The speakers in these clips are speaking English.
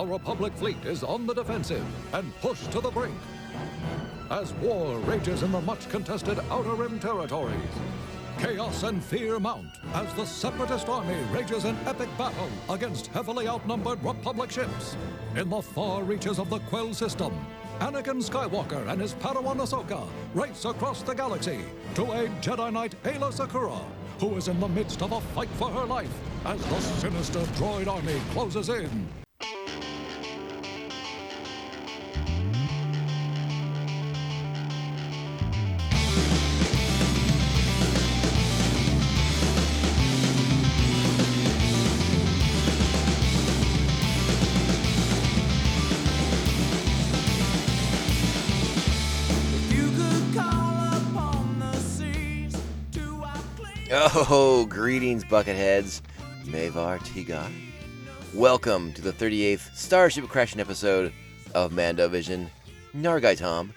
the Republic fleet is on the defensive and pushed to the brink. As war rages in the much contested Outer Rim territories, chaos and fear mount as the Separatist army rages an epic battle against heavily outnumbered Republic ships. In the far reaches of the Quell system, Anakin Skywalker and his Padawan Ahsoka race across the galaxy to aid Jedi Knight Aayla Secura, who is in the midst of a fight for her life as the sinister droid army closes in. Oh, greetings, Bucketheads. Mavar Tigar. Welcome to the 38th Starship Crashing episode of Mando Vision. Nargai Tom.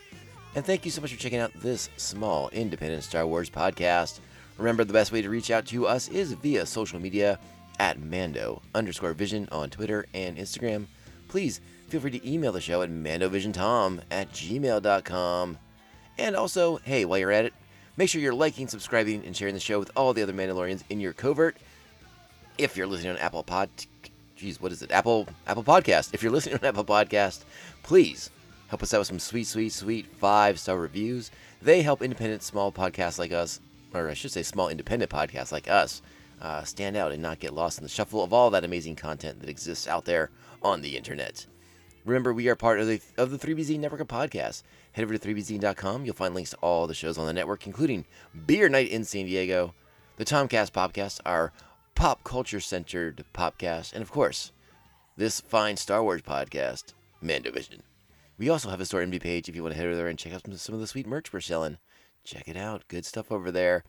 And thank you so much for checking out this small, independent Star Wars podcast. Remember, the best way to reach out to us is via social media at Mando underscore Vision on Twitter and Instagram. Please feel free to email the show at mandovisiontom at gmail.com. And also, hey, while you're at it, Make sure you're liking, subscribing, and sharing the show with all the other Mandalorians in your covert. If you're listening on Apple Pod, geez, what is it? Apple Apple Podcast. If you're listening on Apple Podcast, please help us out with some sweet, sweet, sweet five star reviews. They help independent small podcasts like us, or I should say, small independent podcasts like us, uh, stand out and not get lost in the shuffle of all that amazing content that exists out there on the internet. Remember, we are part of the of the 3BZ network of podcasts. Head over to 3BZ.com. You'll find links to all the shows on the network, including Beer Night in San Diego, the Tomcast Podcast, our pop culture centered podcast, and of course, this fine Star Wars podcast, Mandovision. We also have a store MD page if you want to head over there and check out some, some of the sweet merch we're selling. Check it out. Good stuff over there.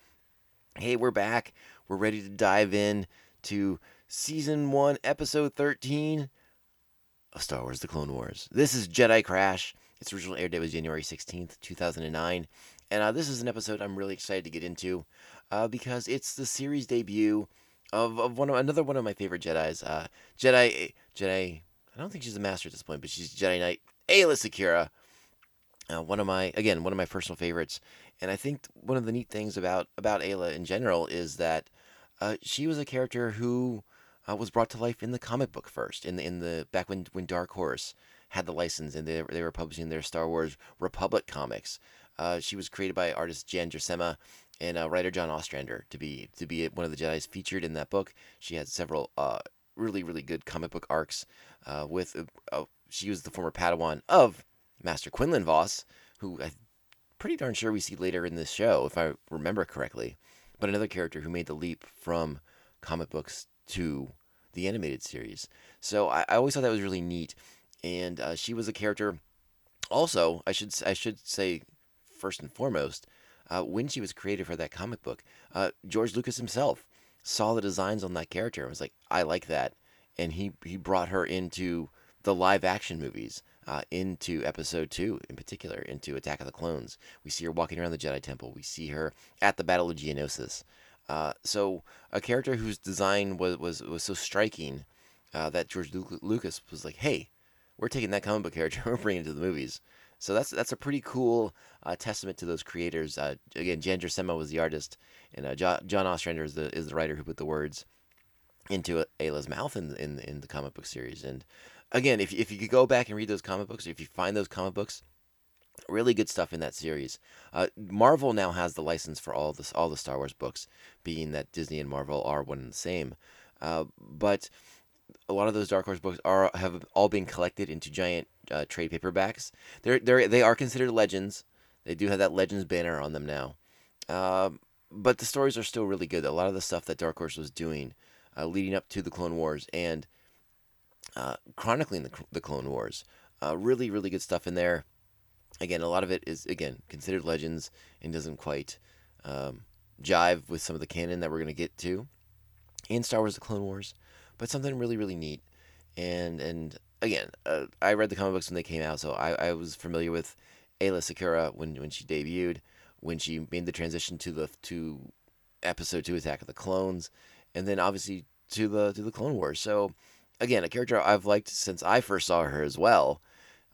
Hey, we're back. We're ready to dive in to season 1, episode 13 of Star Wars The Clone Wars. This is Jedi Crash. Its original air date was January 16th, 2009. And uh, this is an episode I'm really excited to get into uh, because it's the series debut of, of one of, another one of my favorite Jedi's. Uh, Jedi, Jedi, I don't think she's a master at this point, but she's Jedi Knight Aayla Secura. Uh, one of my, again, one of my personal favorites. And I think one of the neat things about, about Aayla in general is that uh, she was a character who uh, was brought to life in the comic book first, in the, in the back when, when Dark Horse had the license and they, they were publishing their Star Wars Republic comics. Uh, she was created by artist Jan Duursema and uh, writer John Ostrander to be to be one of the Jedi's featured in that book. She had several uh, really really good comic book arcs. Uh, with uh, she was the former Padawan of Master Quinlan Vos, who I'm pretty darn sure we see later in this show, if I remember correctly. But another character who made the leap from comic books to the animated series. So I, I always thought that was really neat and uh, she was a character. Also, I should I should say first and foremost, uh, when she was created for that comic book, uh, George Lucas himself saw the designs on that character and was like, "I like that," and he he brought her into the live action movies. Uh, into episode two, in particular, into Attack of the Clones. We see her walking around the Jedi Temple. We see her at the Battle of Geonosis. Uh, so a character whose design was was, was so striking uh, that George Lucas was like, "Hey, we're taking that comic book character, we're bringing it to the movies. So that's that's a pretty cool uh, testament to those creators. Uh, again, Jan Duursema was the artist, and uh, John, John Ostrander is the is the writer who put the words into Aayla's mouth in in in the comic book series. And again, if if you could go back and read those comic books, if you find those comic books, really good stuff in that series. Uh, Marvel now has the license for all this all the Star Wars books, being that Disney and Marvel are one and the same. Uh, but a lot of those Dark Horse books are have all been collected into giant uh, trade paperbacks. They're they they are considered legends. They do have that legends banner on them now, um, but the stories are still really good. A lot of the stuff that Dark Horse was doing, uh, leading up to the Clone Wars and uh, chronicling the the Clone Wars, uh, really really good stuff in there. Again, a lot of it is again considered legends and doesn't quite um, jive with some of the canon that we're going to get to in Star Wars: The Clone Wars but something really really neat. And and again, uh, I read the comic books when they came out, so I, I was familiar with Aayla Secura when when she debuted, when she made the transition to the to episode two Attack of the Clones, and then obviously to the to the Clone Wars. So again, a character I've liked since I first saw her as well.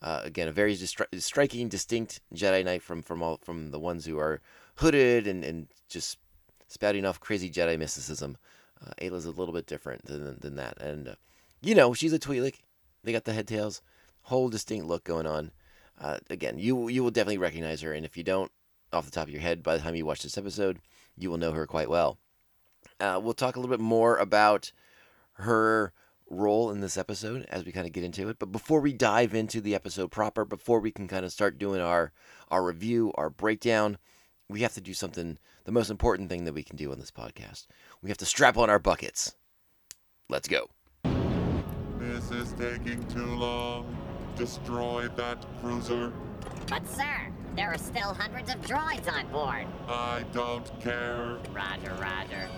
Uh, again, a very distri- striking, distinct Jedi Knight from from all from the ones who are hooded and, and just spouting off crazy Jedi mysticism. Uh, Aayla's a little bit different than than that, and uh, you know she's a Twi'lek. They got the head tails, whole distinct look going on. Uh, again, you you will definitely recognize her, and if you don't, off the top of your head, by the time you watch this episode, you will know her quite well. Uh, we'll talk a little bit more about her role in this episode as we kind of get into it. But before we dive into the episode proper, before we can kind of start doing our our review, our breakdown, we have to do something the most important thing that we can do on this podcast. We have to strap on our buckets. Let's go. This is taking too long. Destroy that cruiser. But sir, there are still hundreds of droids on board. I don't care. Roger, roger.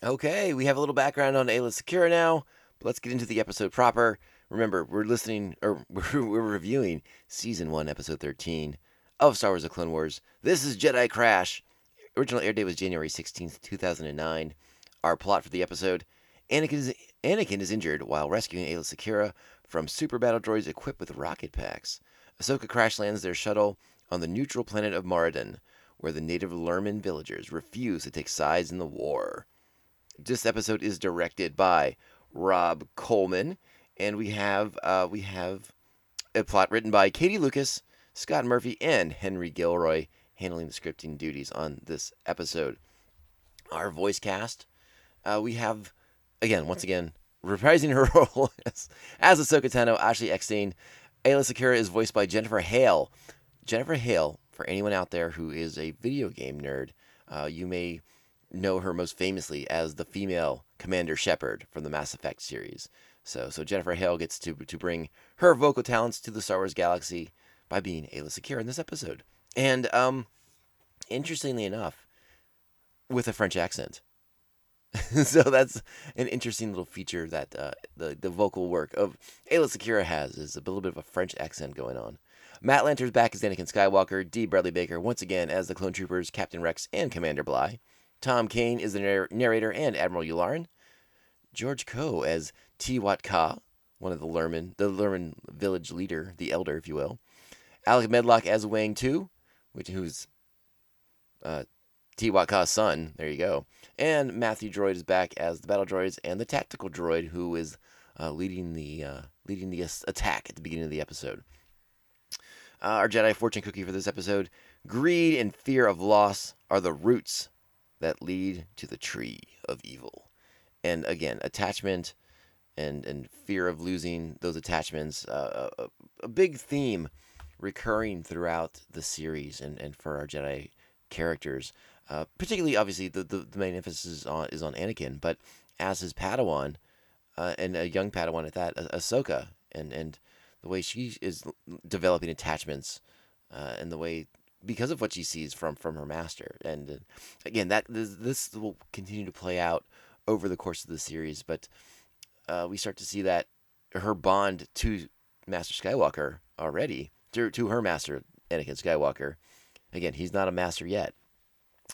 Okay, we have a little background on Aayla Secura now, but let's get into the episode proper. Remember, we're listening, or we're, we're reviewing season 1, episode 13 of Star Wars The Clone Wars. This is Jedi Crash. Original air date was January 16th, 2009. Our plot for the episode Anakin is, Anakin is injured while rescuing Ayla Secura from super battle droids equipped with rocket packs. Ahsoka crash lands their shuttle on the neutral planet of Maridun, where the native Lurmen villagers refuse to take sides in the war. This episode is directed by Rob Coleman, and we have uh, we have a plot written by Katie Lucas, Scott Murphy, and Henry Gilroy handling the scripting duties on this episode. Our voice cast, uh, we have again once again reprising her role as, as Ahsoka Tano, Ashley Eckstein. Aayla Secura is voiced by Jennifer Hale. Jennifer Hale, for anyone out there who is a video game nerd, uh, you may know her most famously as the female Commander Shepard from the Mass Effect series. So, so Jennifer Hale gets to to bring her vocal talents to the Star Wars galaxy by being Aayla Secura in this episode. And um, interestingly enough, with a French accent. so that's an interesting little feature that uh, the the vocal work of Aayla Secura has is a little bit of a French accent going on. Matt Lanter's back as Anakin Skywalker, D. Bradley Baker once again as the Clone Troopers, Captain Rex, and Commander Bly. Tom Kane is the narr- narrator and Admiral Yularen. George Coe as Tee Watt Kaa, one of the Lurmen, the Lurmen village leader, the elder, if you will. Alec Medlock as Wag Too, which who's uh, son. There you go. And Matthew Wood is back as the battle droids and the tactical droid, who is uh, leading the uh, leading the attack at the beginning of the episode. Uh, our Jedi fortune cookie for this episode: greed and fear of loss are the roots that lead to the tree of evil. And again, attachment and and fear of losing those attachments, uh, a, a, big theme recurring throughout the series and, and for our Jedi characters. Uh, particularly, obviously, the, the, the, main emphasis is on, is on Anakin, but as his Padawan, uh, and a young Padawan at that, ah- Ahsoka, and, and the way she is developing attachments, uh, and the way because of what she sees from from her master. And uh, again, that this, this, will continue to play out over the course of the series, but uh, we start to see that her bond to Master Skywalker already to to her master Anakin Skywalker. Again, he's not a master yet,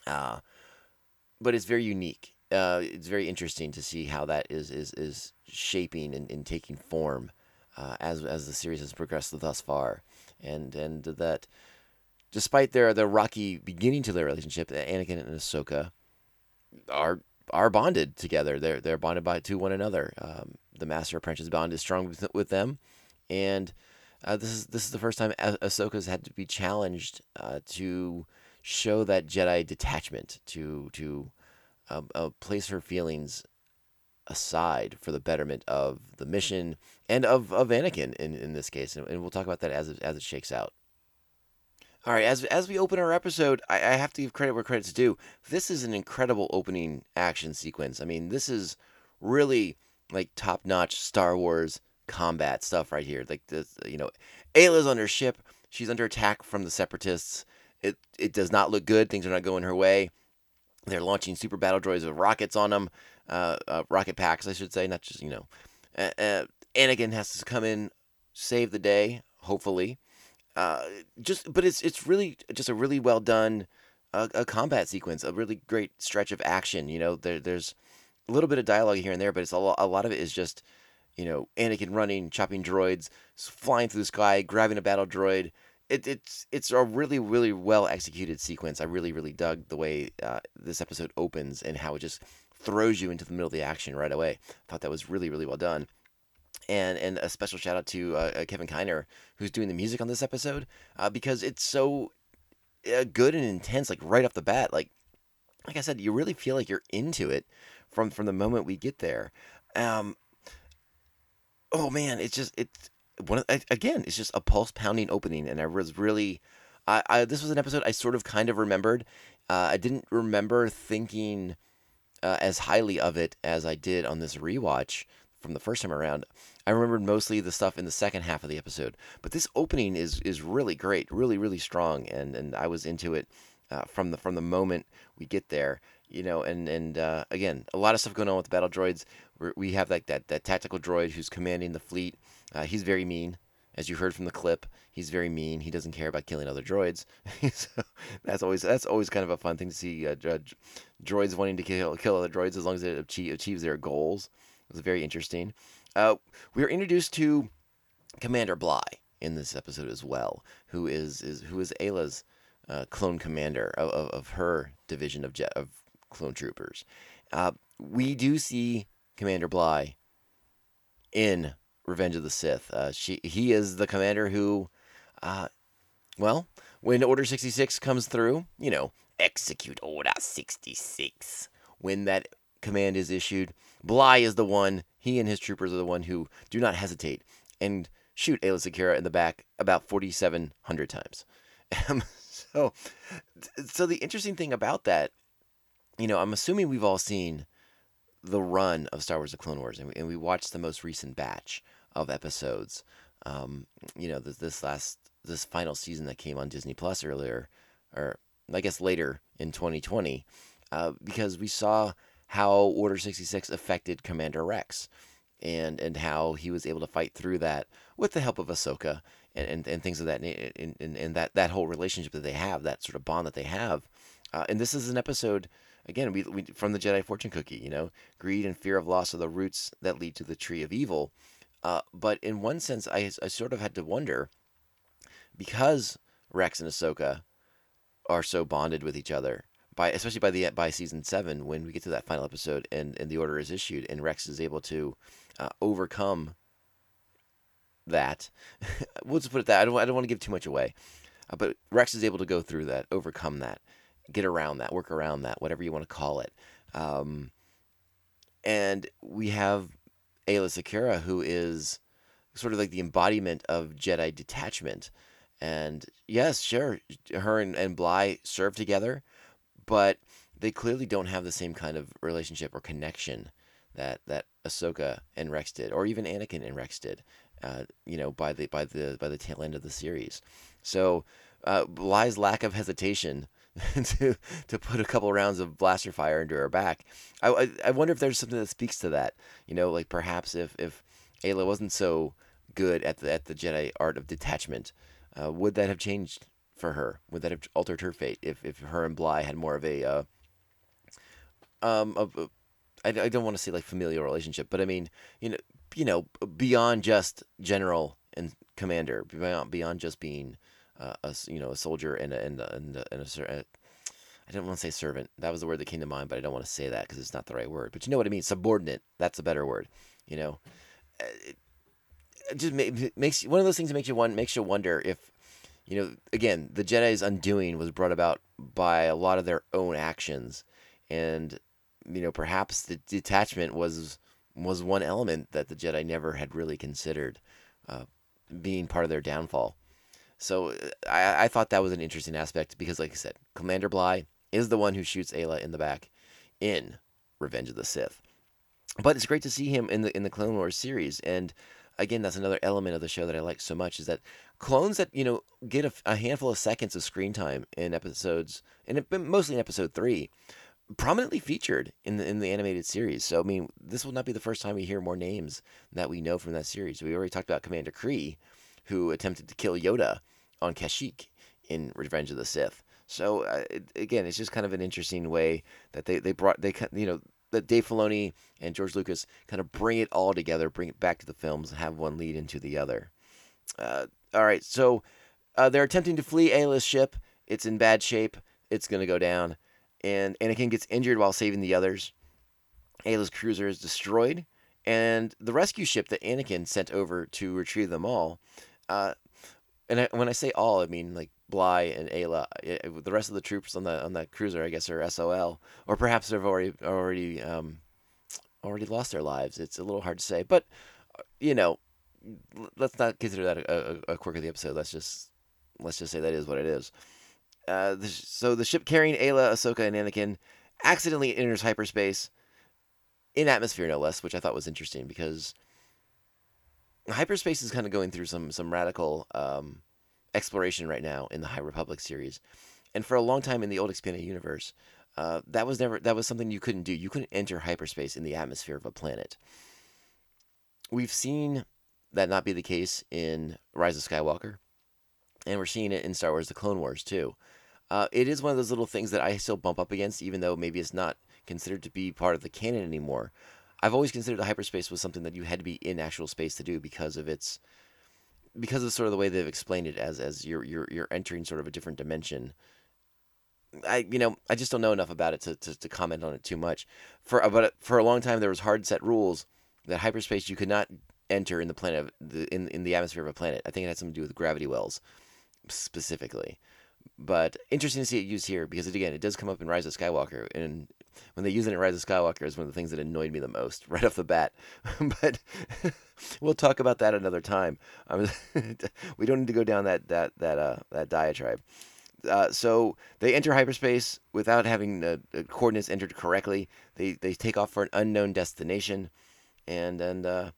uh, but it's very unique. Uh, it's very interesting to see how that is is is shaping and, and taking form uh, as as the series has progressed thus far, and and that despite their the rocky beginning to their relationship, Anakin and Ahsoka are are bonded together. They're they're bonded by to one another. Um, the master apprentice bond is strong with, with them, and uh, this is this is the first time ah- Ahsoka's had to be challenged uh, to show that Jedi detachment, to to um, uh, place her feelings aside for the betterment of the mission and of, of Anakin in, in this case, and, and we'll talk about that as it, as it shakes out. All right, as as we open our episode, I, I have to give credit where credit's due. This is an incredible opening action sequence. I mean, this is really like top notch Star Wars combat stuff right here. Like this, you know, Aayla's on her ship. She's under attack from the Separatists. It it does not look good. Things are not going her way. They're launching super battle droids with rockets on them, uh, uh, rocket packs, I should say, not just you know. Uh, uh Anakin has to come in, save the day, hopefully. Uh, just but it's it's really just a really well done uh, a combat sequence, a really great stretch of action. You know, there there's a little bit of dialogue here and there, but it's a lot, a lot of it is just, you know, Anakin running, chopping droids, flying through the sky, grabbing a battle droid. It, it's it's a really really well executed sequence. I really really dug the way uh, this episode opens and how it just throws you into the middle of the action right away. I thought that was really really well done. And and a special shout out to uh, uh, Kevin Kiner who's doing the music on this episode uh, because it's so uh, good and intense like right off the bat. Like like I said, you really feel like you're into it from from the moment we get there. Um, oh man, it's just it's one of, again, it's just a pulse pounding opening, and I was really, I, I this was an episode I sort of kind of remembered. Uh, I didn't remember thinking uh, as highly of it as I did on this rewatch from the first time around. I remembered mostly the stuff in the second half of the episode, but this opening is is really great, really really strong, and and I was into it uh, from the from the moment we get there. You know, and and uh, again, a lot of stuff going on with the battle droids. We're, we have like that that tactical droid who's commanding the fleet. Uh, he's very mean, as you heard from the clip. He's very mean. He doesn't care about killing other droids. so that's always that's always kind of a fun thing to see. Uh, droids wanting to kill kill other droids as long as it achieve, achieves their goals. It was very interesting. Uh, we are introduced to Commander Bly in this episode as well, who is, is who is Aayla's uh, clone commander of, of, of her division of jet of clone troopers. Uh, we do see Commander Bly in Revenge of the Sith. Uh, she he is the commander who, uh, well, when Order sixty six comes through, you know, execute Order sixty six. When that command is issued, Bly is the one. He and his troopers are the one who do not hesitate and shoot Aayla Secura in the back about forty seven hundred times. So, so the interesting thing about that, you know, I'm assuming we've all seen the run of Star Wars: The Clone Wars, and we, and we watched the most recent batch of episodes. Um, you know, this, this last this final season that came on Disney Plus earlier, or I guess later in 2020, uh, because we saw how Order 66 affected Commander Rex, and and how he was able to fight through that with the help of Ahsoka and, and, and things of that and, and, and that that whole relationship that they have, that sort of bond that they have. Uh, and this is an episode again we, we from the Jedi fortune cookie. You know, greed and fear of loss are the roots that lead to the tree of evil. Uh, but in one sense, I, I sort of had to wonder because Rex and Ahsoka are so bonded with each other by especially by the by season seven when we get to that final episode and, and the order is issued and Rex is able to uh, overcome that. we'll just put it that I don't I don't want to give too much away, uh, but Rex is able to go through that, overcome that, get around that, work around that, whatever you want to call it. Um, and we have Aayla Secura, who is sort of like the embodiment of Jedi detachment. And yes, sure, her and, and Bly serve together, but they clearly don't have the same kind of relationship or connection that that Ahsoka and Rex did, or even Anakin and Rex did. Uh, you know, by the by the by the tail end of the series. So uh, Bly's lack of hesitation to to put a couple rounds of blaster fire into her back. I, I, I wonder if there's something that speaks to that. You know, like perhaps if if Aayla wasn't so good at the at the Jedi art of detachment, uh, would that have changed for her? Would that have altered her fate if if her and Bly had more of a uh, um of a, I, I don't want to say like familial relationship, but I mean you know you know beyond just general and commander, beyond beyond just being uh, a you know a soldier and a, and a, and a, and a, ser- uh, I didn't want to say servant. That was the word that came to mind, but I don't want to say that because it's not the right word. But you know what I mean. Subordinate. That's a better word. You know, Uh, it, just ma- makes one of those things that makes you one makes you wonder if you know again the Jedi's undoing was brought about by a lot of their own actions, and you know perhaps the detachment was was one element that the Jedi never had really considered uh, being part of their downfall. So I, I thought that was an interesting aspect because, like I said, Commander Bly is the one who shoots Aayla in the back in Revenge of the Sith. But it's great to see him in the in the Clone Wars series, and again, that's another element of the show that I like so much is that clones that you know get a, a handful of seconds of screen time in episodes, and mostly in Episode Three, prominently featured in the in the animated series. So I mean, this will not be the first time we hear more names that we know from that series. We already talked about Commander Gree, who attempted to kill Yoda on Kashyyyk in Revenge of the Sith. So uh, it, again, it's just kind of an interesting way that they, they brought they you know that Dave Filoni and George Lucas kind of bring it all together, bring it back to the films, have one lead into the other. Uh, all right, so uh, they're attempting to flee Aayla's ship. It's in bad shape. It's going to go down, and Anakin gets injured while saving the others. Aayla's cruiser is destroyed, and the rescue ship that Anakin sent over to retrieve them all. Uh, and I, when I say all, I mean like Bly and Aayla. The rest of the troops on the on that cruiser, I guess, are SOL, or perhaps they've already already um, already lost their lives. It's a little hard to say, but uh, you know, let's not consider that a, a, a quirk of the episode. Let's just let's just say that is what it is. Uh, the, so the ship carrying Aayla, Ahsoka, and Anakin accidentally enters hyperspace in atmosphere, no less, which I thought was interesting because hyperspace is kind of going through some some radical um, exploration right now in the High Republic series, and for a long time in the old expanded universe, uh, that was never that was something you couldn't do. You couldn't enter hyperspace in the atmosphere of a planet. We've seen that not be the case in Rise of Skywalker, and we're seeing it in Star Wars: The Clone Wars too. Uh, it is one of those little things that I still bump up against, even though maybe it's not considered to be part of the canon anymore. I've always considered the hyperspace was something that you had to be in actual space to do because of its because of sort of the way they've explained it as as you're you're you're entering sort of a different dimension. I you know I just don't know enough about it to, to, to comment on it too much. For but for a long time there was hard set rules that hyperspace you could not enter in the planet of the, in in the atmosphere of a planet. I think it had something to do with gravity wells specifically. But interesting to see it used here because it, again it does come up in Rise of Skywalker and when they use it in Rise of Skywalker is one of the things that annoyed me the most right off the bat. but we'll talk about that another time. Um, we don't need to go down that that that uh, that diatribe. Uh, so they enter hyperspace without having the, the, coordinates entered correctly. They they take off for an unknown destination, and and uh,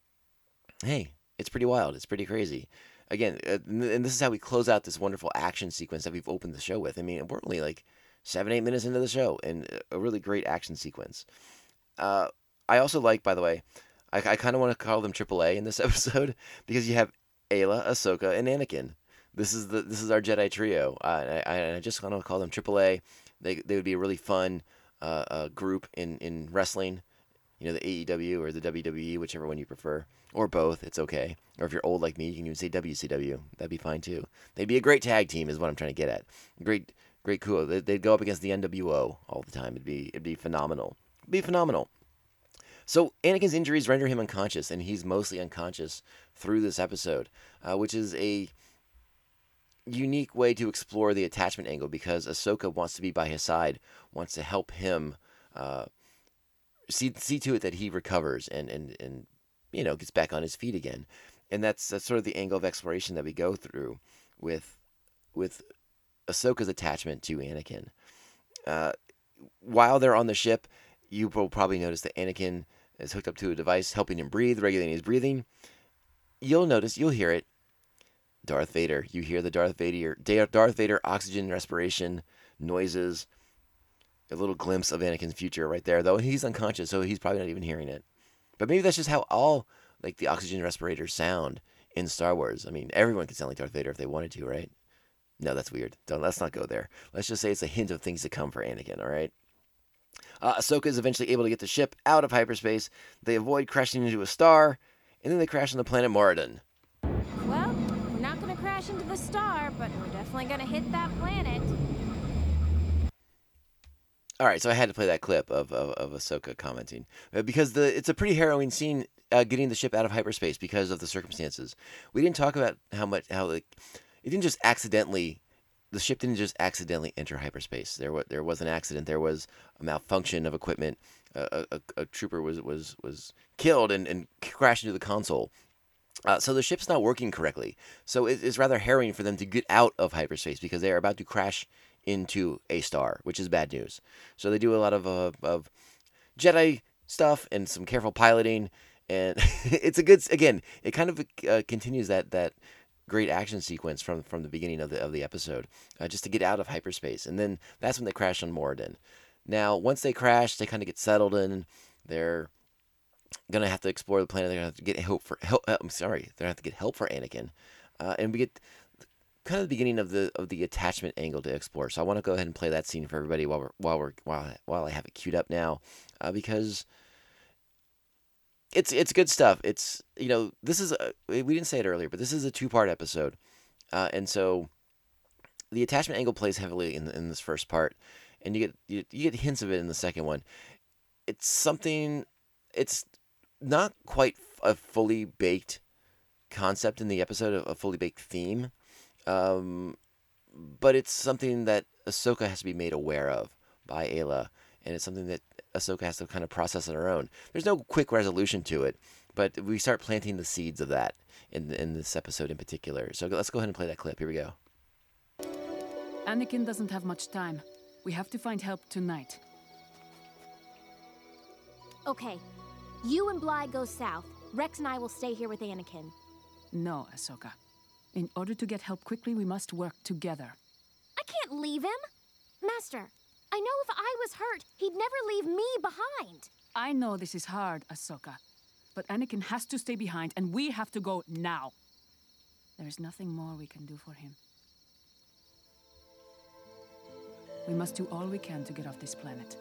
hey, it's pretty wild. It's pretty crazy. Again, uh, and this is how we close out this wonderful action sequence that we've opened the show with. I mean, we're only like seven, eight minutes into the show, and a really great action sequence. Uh, I also like, by the way, I, I kind of want to call them AAA in this episode because you have Aayla, Ahsoka, and Anakin. This is the this is our Jedi trio. Uh, I, I just want to call them AAA. They they would be a really fun uh, uh, group in in wrestling. You know, the AEW or the WWE, whichever one you prefer, or both. It's okay. Or if you're old like me, you can even say WCW. That'd be fine too. They'd be a great tag team, is what I'm trying to get at. Great great cool. They'd go up against the NWO all the time. It'd be it'd be phenomenal. It'd be phenomenal. So Anakin's injuries render him unconscious, and he's mostly unconscious through this episode, uh, which is a unique way to explore the attachment angle because Ahsoka wants to be by his side, wants to help him uh, see see to it that he recovers and and and you know gets back on his feet again, and that's that's sort of the angle of exploration that we go through with with Ahsoka's attachment to Anakin. Uh, while they're on the ship, you will probably notice that Anakin is hooked up to a device helping him breathe, regulating his breathing. You'll notice, you'll hear it. Darth Vader. You hear the Darth Vader, Darth Vader oxygen respiration noises. A little glimpse of Anakin's future right there, though he's unconscious, so he's probably not even hearing it. But maybe that's just how all like the oxygen respirators sound in Star Wars. I mean, everyone could sound like Darth Vader if they wanted to, right? No, that's weird. Don't let's not go there. Let's just say it's a hint of things to come for Anakin. All right. Uh, Ahsoka is eventually able to get the ship out of hyperspace. They avoid crashing into a star, and then they crash on the planet Maridun. Well, we're not going to crash into the star, but we're definitely going to hit that planet. All right, so I had to play that clip of of, of Ahsoka commenting uh, because the it's a pretty harrowing scene uh, getting the ship out of hyperspace because of the circumstances. We didn't talk about how much how like it didn't just accidentally the ship didn't just accidentally enter hyperspace. There was there was an accident. There was a malfunction of equipment. A, a, a trooper was was was killed and, and crashed into the console. Uh, so the ship's not working correctly. So it, it's rather harrowing for them to get out of hyperspace because they are about to crash into a star, which is bad news. So they do a lot of uh, of Jedi stuff and some careful piloting, and it's a good again. It kind of uh, continues that that great action sequence from from the beginning of the of the episode, uh, just to get out of hyperspace, and then that's when they crash on Maridun. Now, once they crash, they kind of get settled in. They're gonna have to explore the planet. They're gonna have to get help for help. Uh, I'm sorry, they're gonna have to get help for Anakin, uh, and we get kind of the beginning of the of the attachment angle to explore. So I want to go ahead and play that scene for everybody while we're while we're while while I have it queued up now, uh, because it's it's good stuff. It's you know this is a, we didn't say it earlier, but this is a two part episode, uh, and so the attachment angle plays heavily in in this first part, and you get you, you get hints of it in the second one. It's something. It's not quite a fully baked concept in the episode, of a fully baked theme, um, but it's something that Ahsoka has to be made aware of by Aayla, and it's something that Ahsoka has to kind of process on her own. There's no quick resolution to it, but we start planting the seeds of that in in this episode in particular. So let's go ahead and play that clip. Here we go. Anakin doesn't have much time. We have to find help tonight. Okay. You and Bly go south. Rex and I will stay here with Anakin. No, Ahsoka. In order to get help quickly, we must work together. I can't leave him. Master, I know if I was hurt, he'd never leave me behind. I know this is hard, Ahsoka. But Anakin has to stay behind, and we have to go now. There is nothing more we can do for him. We must do all we can to get off this planet.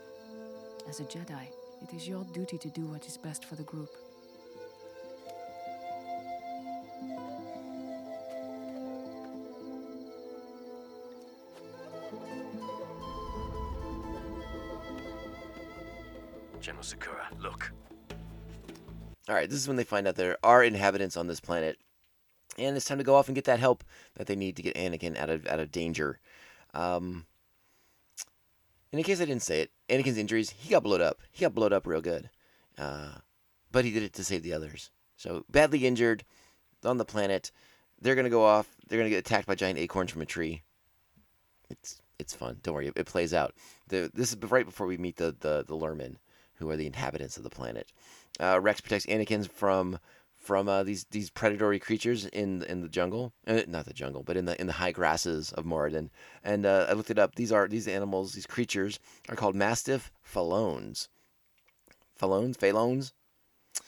As a Jedi, it is your duty to do what is best for the group. All right, this is when they find out there are inhabitants on this planet, and it's time to go off and get that help that they need to get Anakin out of out of danger. Um, in case I didn't say it, Anakin's injuries, he got blowed up. He got blowed up real good, uh, but he did it to save the others. So badly injured on the planet, they're gonna go off. They're gonna get attacked by giant acorns from a tree. It's it's fun. Don't worry, it plays out. The, this is right before we meet the the the Lurmen, who are the inhabitants of the planet. Uh, Rex protects Anakin from from uh, these these predatory creatures in in the jungle, uh, not the jungle, but in the in the high grasses of Maridun. And uh, I looked it up. These are these animals, these creatures are called Mastiff phalones. Phalones, phalones.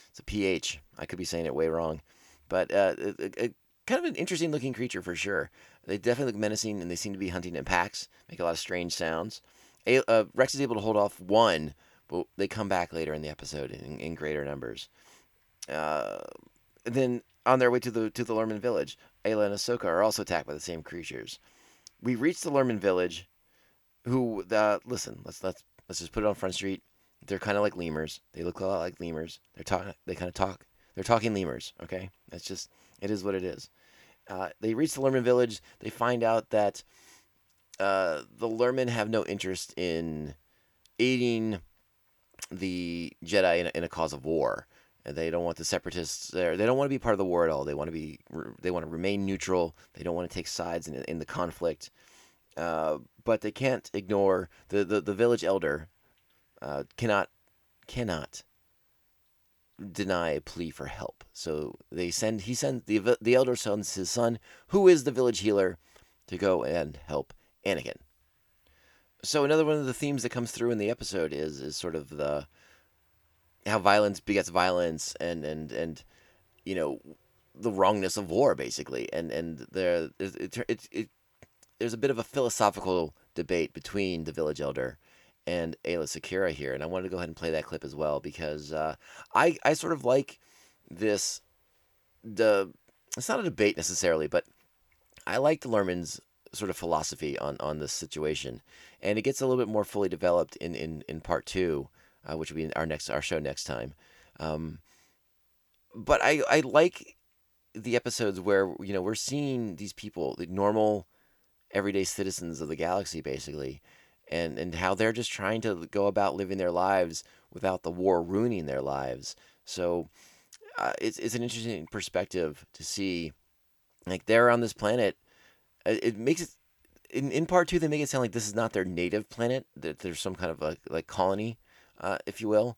It's a ph. I could be saying it way wrong, but uh, a, a, kind of an interesting looking creature for sure. They definitely look menacing, and they seem to be hunting in packs. Make a lot of strange sounds. A, uh, Rex is able to hold off one, but they come back later in the episode in, in greater numbers. Uh, then on their way to the to the Lurmen village, Aayla and Ahsoka are also attacked by the same creatures. We reach the Lurmen village, who uh, listen. Let's let's let's just put it on Front Street. They're kind of like lemurs. They look a lot like lemurs. They're talking. They kind of talk. They're talking lemurs. Okay, that's just it is what it is. Uh, they reach the Lurmen village. They find out that uh, the Lurmen have no interest in aiding the Jedi in a, in a cause of war. And they don't want the separatists there. They don't want to be part of the war at all. They want to be. They want to remain neutral. They don't want to take sides in, in the conflict. Uh, but they can't ignore the, the, the village elder. Uh, cannot cannot deny a plea for help. So they send. He sends the the elder sends his son, who is the village healer, to go and help Anakin. So another one of the themes that comes through in the episode is is sort of the how violence begets violence and and and you know the wrongness of war basically. And and there it, it, it, there's a bit of a philosophical debate between the village elder and Aayla Secura here. And I wanted to go ahead and play that clip as well because uh, I I sort of like this the it's not a debate necessarily but I like the Lurmen's sort of philosophy on on this situation and it gets a little bit more fully developed in in in part two uh, which will be our next our show next time. Um, but I I like the episodes where you know we're seeing these people, the normal, everyday citizens of the galaxy, basically, and and how they're just trying to go about living their lives without the war ruining their lives. So uh, it's it's an interesting perspective to see, like they're on this planet. It, it makes it in, in part two they make it sound like this is not their native planet that there's some kind of a like colony uh, if you will.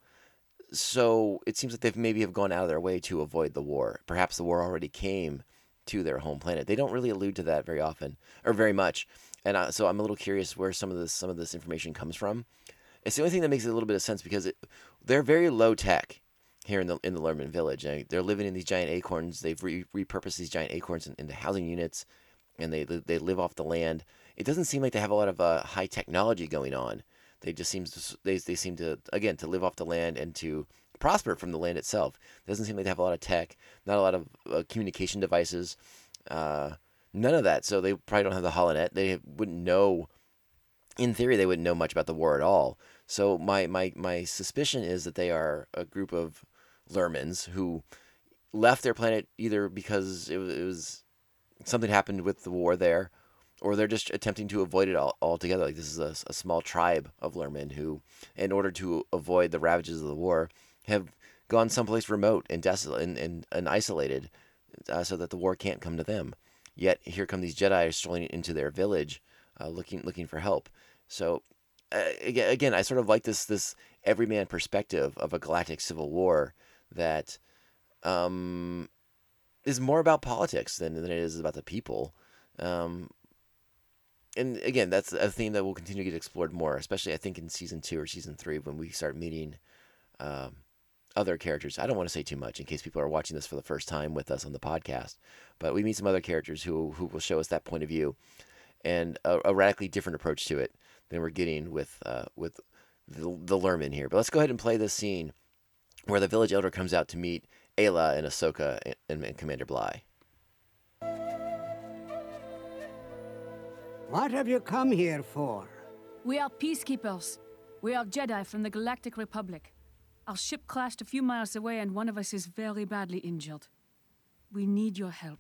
So it seems like they've maybe have gone out of their way to avoid the war. Perhaps the war already came to their home planet. They don't really allude to that very often or very much, and uh, so I'm a little curious where some of this some of this information comes from. It's the only thing that makes a little bit of sense because it, they're very low tech here in the in the Lurmen village. they're living in these giant acorns. They've re- repurposed these giant acorns in, into housing units, and they they live off the land. It doesn't seem like they have a lot of uh, high technology going on. They just seems to, they they seem to again to live off the land and to prosper from the land itself. doesn't seem like they have a lot of tech, not a lot of uh, communication devices, uh, none of that. So they probably don't have the holonet. They wouldn't know. In theory, they wouldn't know much about the war at all. So my my my suspicion is that they are a group of Lermans who left their planet either because it was, it was something happened with the war there, or they're just attempting to avoid it all, altogether. Like this is a, a small tribe of Lurmen who, in order to avoid the ravages of the war, have gone someplace remote and desolate and, and, and isolated, uh, so that the war can't come to them. Yet here come these Jedi strolling into their village, uh, looking looking for help. So uh, again, again, I sort of like this this everyman perspective of a galactic civil war that um, is more about politics than, than it is about the people. Um, and again, that's a theme that will continue to get explored more, especially I think in season two or season three when we start meeting um, other characters. I don't want to say too much in case people are watching this for the first time with us on the podcast, but we meet some other characters who who will show us that point of view and a, a radically different approach to it than we're getting with uh, with the, the Lurmen here. But let's go ahead and play this scene where the village elder comes out to meet Aayla and Ahsoka and, and Commander Bly. What have you come here for? We are peacekeepers. We are Jedi from the Galactic Republic. Our ship crashed a few miles away and one of us is very badly injured. We need your help.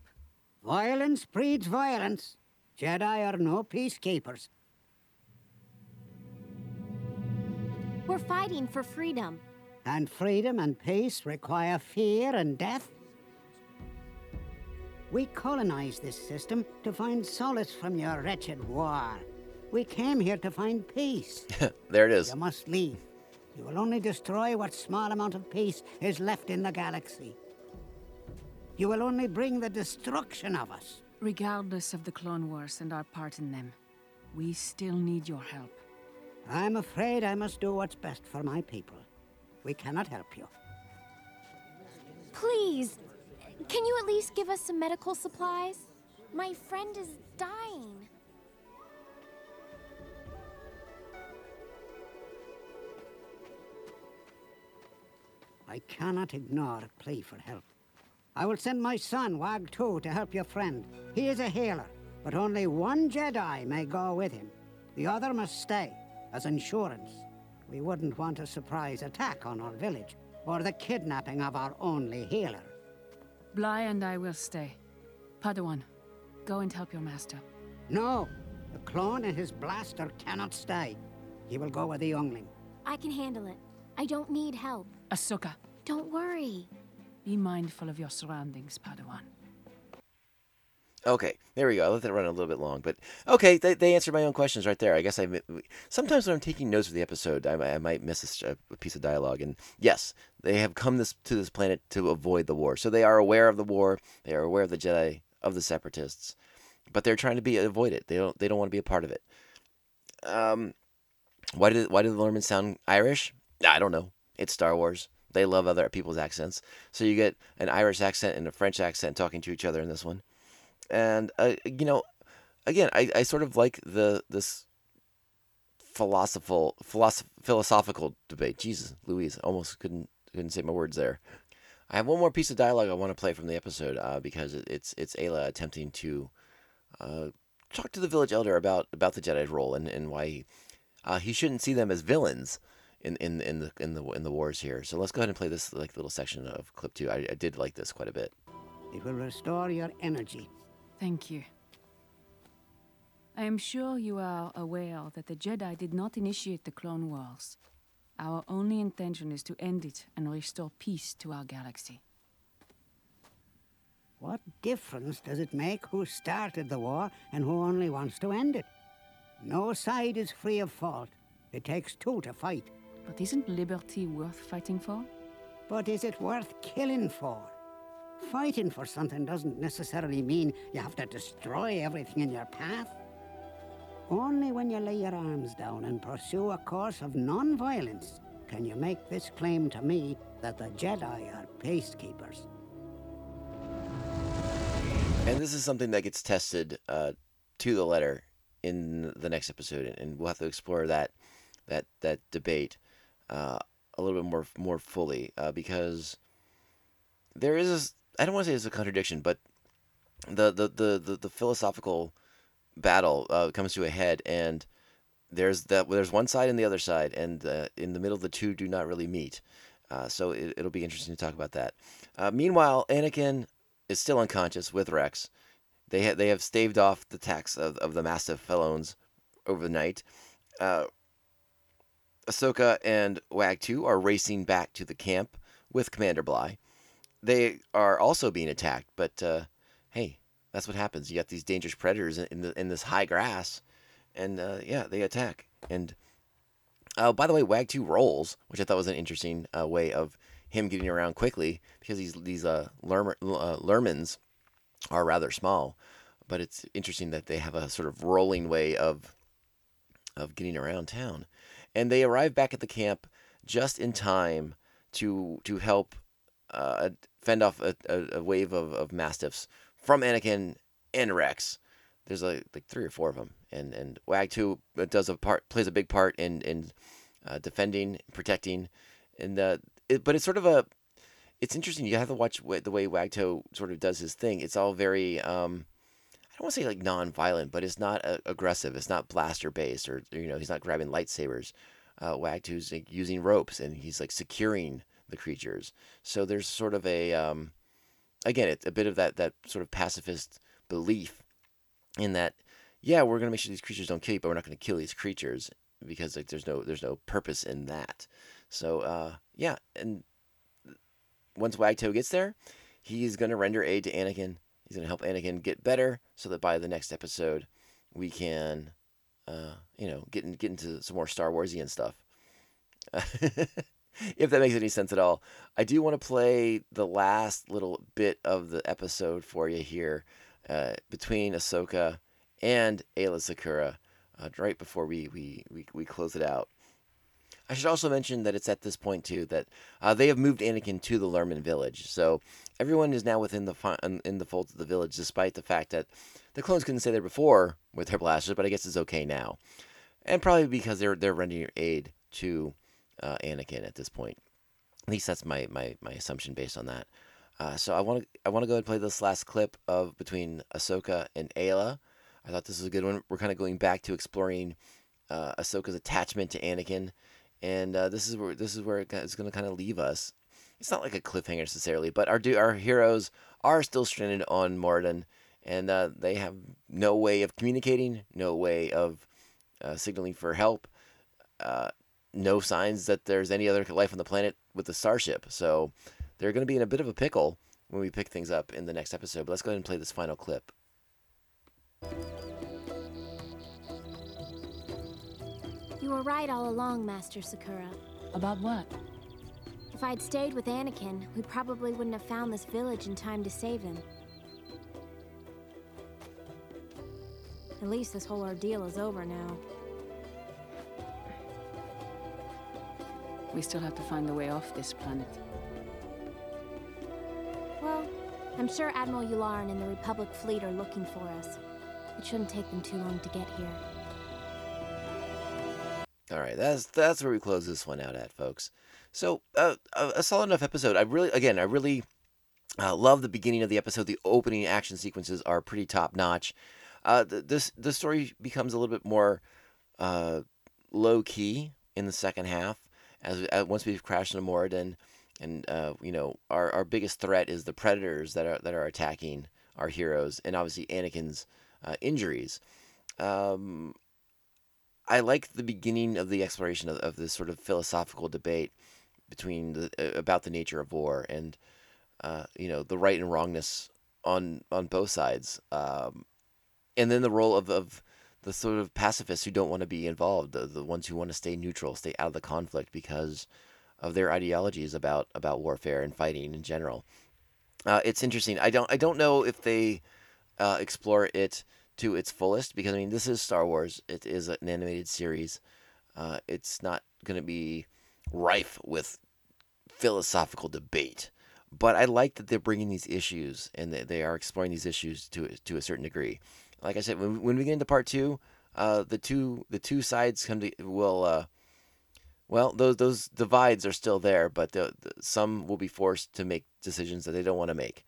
Violence breeds violence. Jedi are no peacekeepers. We're fighting for freedom. And freedom and peace require fear and death. We colonized this system to find solace from your wretched war. We came here to find peace. there it is. You must leave. You will only destroy what small amount of peace is left in the galaxy. You will only bring the destruction of us. Regardless of the Clone Wars and our part in them, we still need your help. I'm afraid I must do what's best for my people. We cannot help you. Please, can you at least give us some medical supplies? My friend is dying. I cannot ignore a plea for help. I will send my son, Wag Too, to help your friend. He is a healer, but only one Jedi may go with him. The other must stay, as insurance. We wouldn't want a surprise attack on our village, or the kidnapping of our only healer. Bly and I will stay. Padawan, go and help your master. No, the clone and his blaster cannot stay. He will go with the youngling. I can handle it. I don't need help. Ahsoka, Don't worry. be mindful of your surroundings, Padawan. Okay, there we go. I let that run a little bit long, but okay, they, they answered my own questions right there. I guess I sometimes when I'm taking notes of the episode, I, I might miss a piece of dialogue. And yes, they have come this to this planet to avoid the war, so they are aware of the war. They are aware of the Jedi of the Separatists, but they're trying to be avoid it. They don't they don't want to be a part of it. Um, why did why did the Lurmen sound Irish? I don't know. It's Star Wars. They love other people's accents, so you get an Irish accent and a French accent talking to each other in this one and uh, you know again I, I sort of like the this philosophical philosoph- philosophical debate. Jesus louise almost couldn't couldn't say my words there. I have one more piece of dialogue i want to play from the episode uh, because it, it's it's ayla attempting to uh, talk to the village elder about about the jedi's role and, and why he, uh, he shouldn't see them as villains in, in in the in the in the wars here. So let's go ahead and play this like little section of clip two. I, I did like this quite a bit. It will restore your energy. Thank you. I am sure you are aware that the Jedi did not initiate the Clone Wars. Our only intention is to end it and restore peace to our galaxy. What difference does it make who started the war and who only wants to end it? No side is free of fault. It takes two to fight. But isn't liberty worth fighting for? But is it worth killing for? Fighting for something doesn't necessarily mean you have to destroy everything in your path. Only when you lay your arms down and pursue a course of non-violence can you make this claim to me that the Jedi are peacekeepers. And this is something that gets tested uh, to the letter in the next episode, and we'll have to explore that that that debate uh, a little bit more more fully uh, because there is I don't want to say it's a contradiction, but the the the the, the philosophical battle uh, comes to a head, and there's that there's one side and the other side, and uh, in the middle, the two do not really meet. Uh, so it, will be interesting to talk about that. Uh, meanwhile, Anakin is still unconscious with Rex. They ha- they have staved off the attacks of, of the massive Phalones over the night. Uh, Ahsoka and Wag Too are racing back to the camp with Commander Bly. They are also being attacked, but uh, hey, that's what happens. You got these dangerous predators in, the, in this high grass, and uh, yeah, they attack. And uh, by the way, Wag Too rolls, which I thought was an interesting uh, way of him getting around quickly because these these uh, Lurm- uh, Lurmens are rather small, but it's interesting that they have a sort of rolling way of of getting around town, and they arrive back at the camp just in time to to help uh, fend off a, a, a wave of, of mastiffs from Anakin and Rex. There's like like three or four of them, and and Wag Too does a part plays a big part in in uh, defending, protecting, and uh, it, but it's sort of a it's interesting. You have to watch the way Wag Too sort of does his thing. It's all very um, I don't want to say like non-violent, but it's not uh, aggressive. It's not blaster based, or you know, he's not grabbing lightsabers. Uh, Wag Too's like, using ropes, and he's like securing the creatures. So there's sort of a um, again, it's a bit of that that sort of pacifist belief in that yeah, we're gonna make sure these creatures don't kill you, but we're not gonna kill these creatures because like there's no there's no purpose in that. So uh, yeah, and once Wag Too gets there, he's gonna render aid to Anakin. He's gonna help Anakin get better, so that by the next episode, we can, uh, you know, get in, get into some more Star Warsian stuff. if that makes any sense at all. I do want to play the last little bit of the episode for you here uh, between Ahsoka and Aayla Secura uh, right before we, we, we, we close it out. I should also mention that it's at this point too that uh, they have moved Anakin to the Lurmen village, so everyone is now within the fi- in the folds of the village, despite the fact that the clones couldn't stay there before with their blasters. But I guess it's okay now, and probably because they're they're rendering aid to uh, Anakin at this point. At least that's my my, my assumption based on that. Uh, so I want to I want to go ahead and play this last clip of between Ahsoka and Aayla. I thought this was a good one. We're kind of going back to exploring uh, Ahsoka's attachment to Anakin, and uh, this is where this is where it's going to kind of leave us. It's not like a cliffhanger necessarily, but our do our heroes are still stranded on Maridun, and uh, they have no way of communicating, no way of uh, signaling for help. No signs that there's any other life on the planet with the starship. So they're going to be in a bit of a pickle when we pick things up in the next episode. But let's go ahead and play this final clip. You were right all along, Master Secura. About what? If I'd stayed with Anakin, we probably wouldn't have found this village in time to save him. At least this whole ordeal is over now. We still have to find a way off this planet. Well, I'm sure Admiral Yularen and the Republic fleet are looking for us. It shouldn't take them too long to get here. All right, that's that's where we close this one out at, folks. So uh, a solid enough episode. I really, again, I really uh, love the beginning of the episode. The opening action sequences are pretty top notch. Uh, the, this the story becomes a little bit more uh, low key in the second half as, as once we've crashed into Maridun, and uh, you know our, our biggest threat is the predators that are that are attacking our heroes, and obviously Anakin's uh, injuries. Um, I like the beginning of the exploration of, of this sort of philosophical debate between the uh, about the nature of war and uh, you know the right and wrongness on on both sides, um, and then the role of, of the sort of pacifists who don't want to be involved, the, the ones who want to stay neutral, stay out of the conflict because of their ideologies about about warfare and fighting in general. Uh, it's interesting. I don't I don't know if they uh, explore it to its fullest because I mean this is Star Wars. It is an animated series. Uh, it's not going to be rife with philosophical debate but I like that they're bringing these issues and they, they are exploring these issues to to a certain degree. Like I said, when, when we get into part two, uh, the two the two sides come to will uh, well those those divides are still there, but the, the, some will be forced to make decisions that they don't want to make.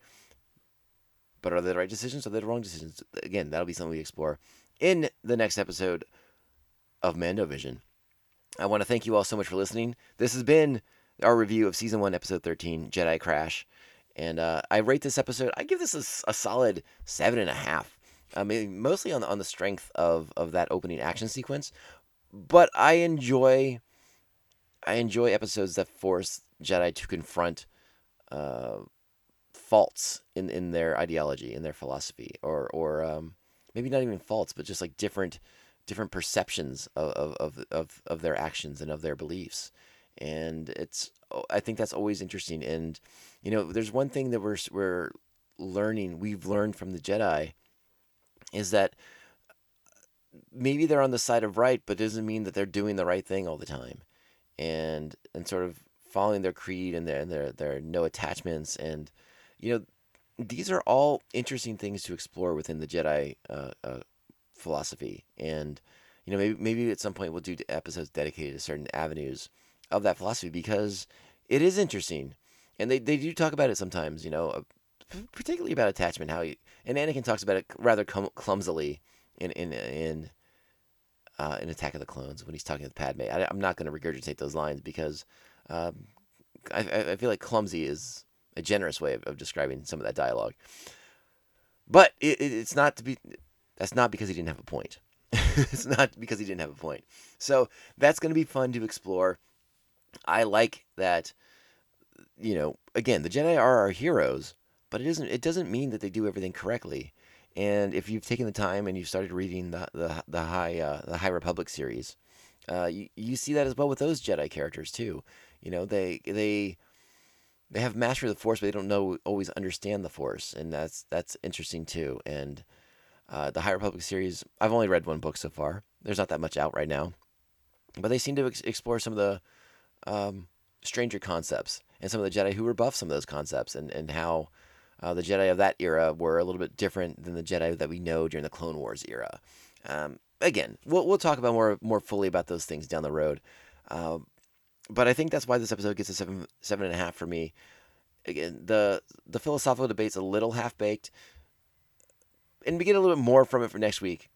But are they the right decisions? Are they the wrong decisions? Again, that'll be something we explore in the next episode of Mando Vision. I want to thank you all so much for listening. This has been our review of season one, episode 13, Jedi Crash. And uh, I rate this episode, I give this a, a solid seven and a half. I mean, mostly on the, on the strength of, of that opening action sequence. But I enjoy I enjoy episodes that force Jedi to confront uh, faults in, in their ideology, in their philosophy, or or um, maybe not even faults, but just like different different perceptions of, of, of, of their actions and of their beliefs. And it's I think that's always interesting. And you know, there's one thing that we're we're learning, we've learned from the Jedi, is that maybe they're on the side of right, but doesn't mean that they're doing the right thing all the time, and and sort of following their creed and their their their no attachments and you know these are all interesting things to explore within the Jedi uh, uh, philosophy, and you know maybe maybe at some point we'll do episodes dedicated to certain avenues of that philosophy because it is interesting, and they they do talk about it sometimes. You know, uh, particularly about attachment. How he, and Anakin talks about it rather clumsily in in in uh, in Attack of the Clones when he's talking to Padme. I, am not going to regurgitate those lines because um, I, I feel like clumsy is a generous way of, of describing some of that dialogue. But it, it, it's not to be. That's not because he didn't have a point. it's not because he didn't have a point. So that's going to be fun to explore. I like that. You know, again, the Jedi are our heroes, but it doesn't. It doesn't mean that they do everything correctly. And if you've taken the time and you've started reading the the, the high uh, the High Republic series, uh, you, you see that as well with those Jedi characters too. You know, they they they have mastery of the Force, but they don't know always understand the Force, and that's that's interesting too. And uh, the High Republic series, I've only read one book so far. There's not that much out right now, but they seem to ex- explore some of the um, stranger concepts and some of the Jedi who rebuff some of those concepts, and and how uh, the Jedi of that era were a little bit different than the Jedi that we know during the Clone Wars era. Um, again, we'll we'll talk about more more fully about those things down the road. Uh, but I think that's why this episode gets a seven seven and a half for me. Again, the the philosophical debate's a little half baked, and we get a little bit more from it for next week.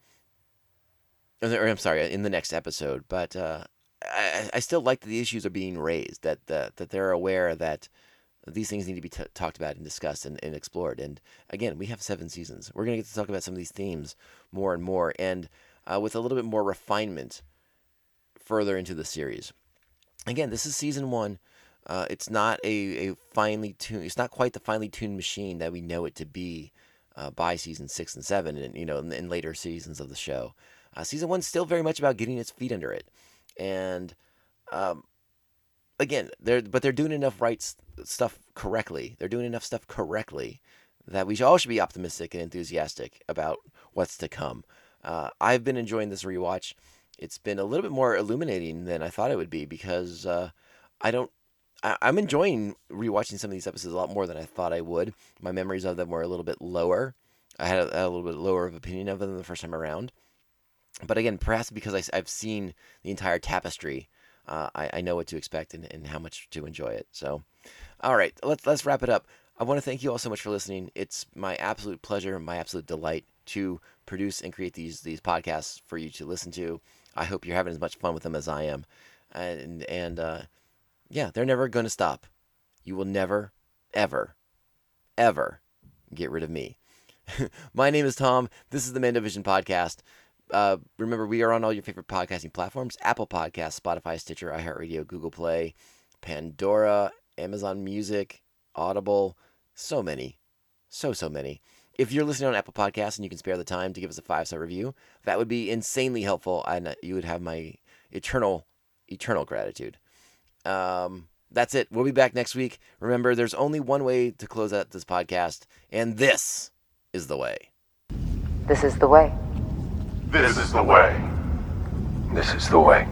Or, I'm sorry, in the next episode. But uh, I, I still like that the issues are being raised. That that, that they're aware that these things need to be t- talked about and discussed and, and explored. And again, we have seven seasons. We're going to get to talk about some of these themes more and more, and uh, with a little bit more refinement further into the series again, this is season one. Uh, it's not a, a finely tuned. It's not quite the finely tuned machine that we know it to be uh, by season six and seven, and you know, in, in later seasons of the show. Uh, season one's still very much about getting its feet under it, and um, again, they're but they're doing enough right stuff correctly. They're doing enough stuff correctly that we all should be optimistic and enthusiastic about what's to come. Uh, I've been enjoying this rewatch it's been a little bit more illuminating than I thought it would be because uh, I don't. I, am enjoying rewatching some of these episodes a lot more than I thought I would. My memories of them were a little bit lower. I had a, a little bit lower of opinion of them the first time around. But again, perhaps because I, have seen the entire tapestry, uh, I, I, know what to expect and, and how much to enjoy it. So, all right, let's let's wrap it up. I want to thank you all so much for listening. It's my absolute pleasure, my absolute delight to produce and create these these podcasts for you to listen to. I hope you're having as much fun with them as I am. And and uh, yeah, they're never going to stop. You will never, ever, ever get rid of me. My name is Tom. This is the Mandovision podcast. Uh, remember, we are on all your favorite podcasting platforms: Apple Podcasts, Spotify, Stitcher, iHeartRadio, Google Play, Pandora, Amazon Music, Audible. So many, so so many. If you're listening on Apple Podcasts and you can spare the time to give us a five star review, that would be insanely helpful, and you would have my eternal, eternal gratitude. Um, that's it. We'll be back next week. Remember, there's only one way to close out this podcast, and this is the way. This is the way. This is the way. This is the way.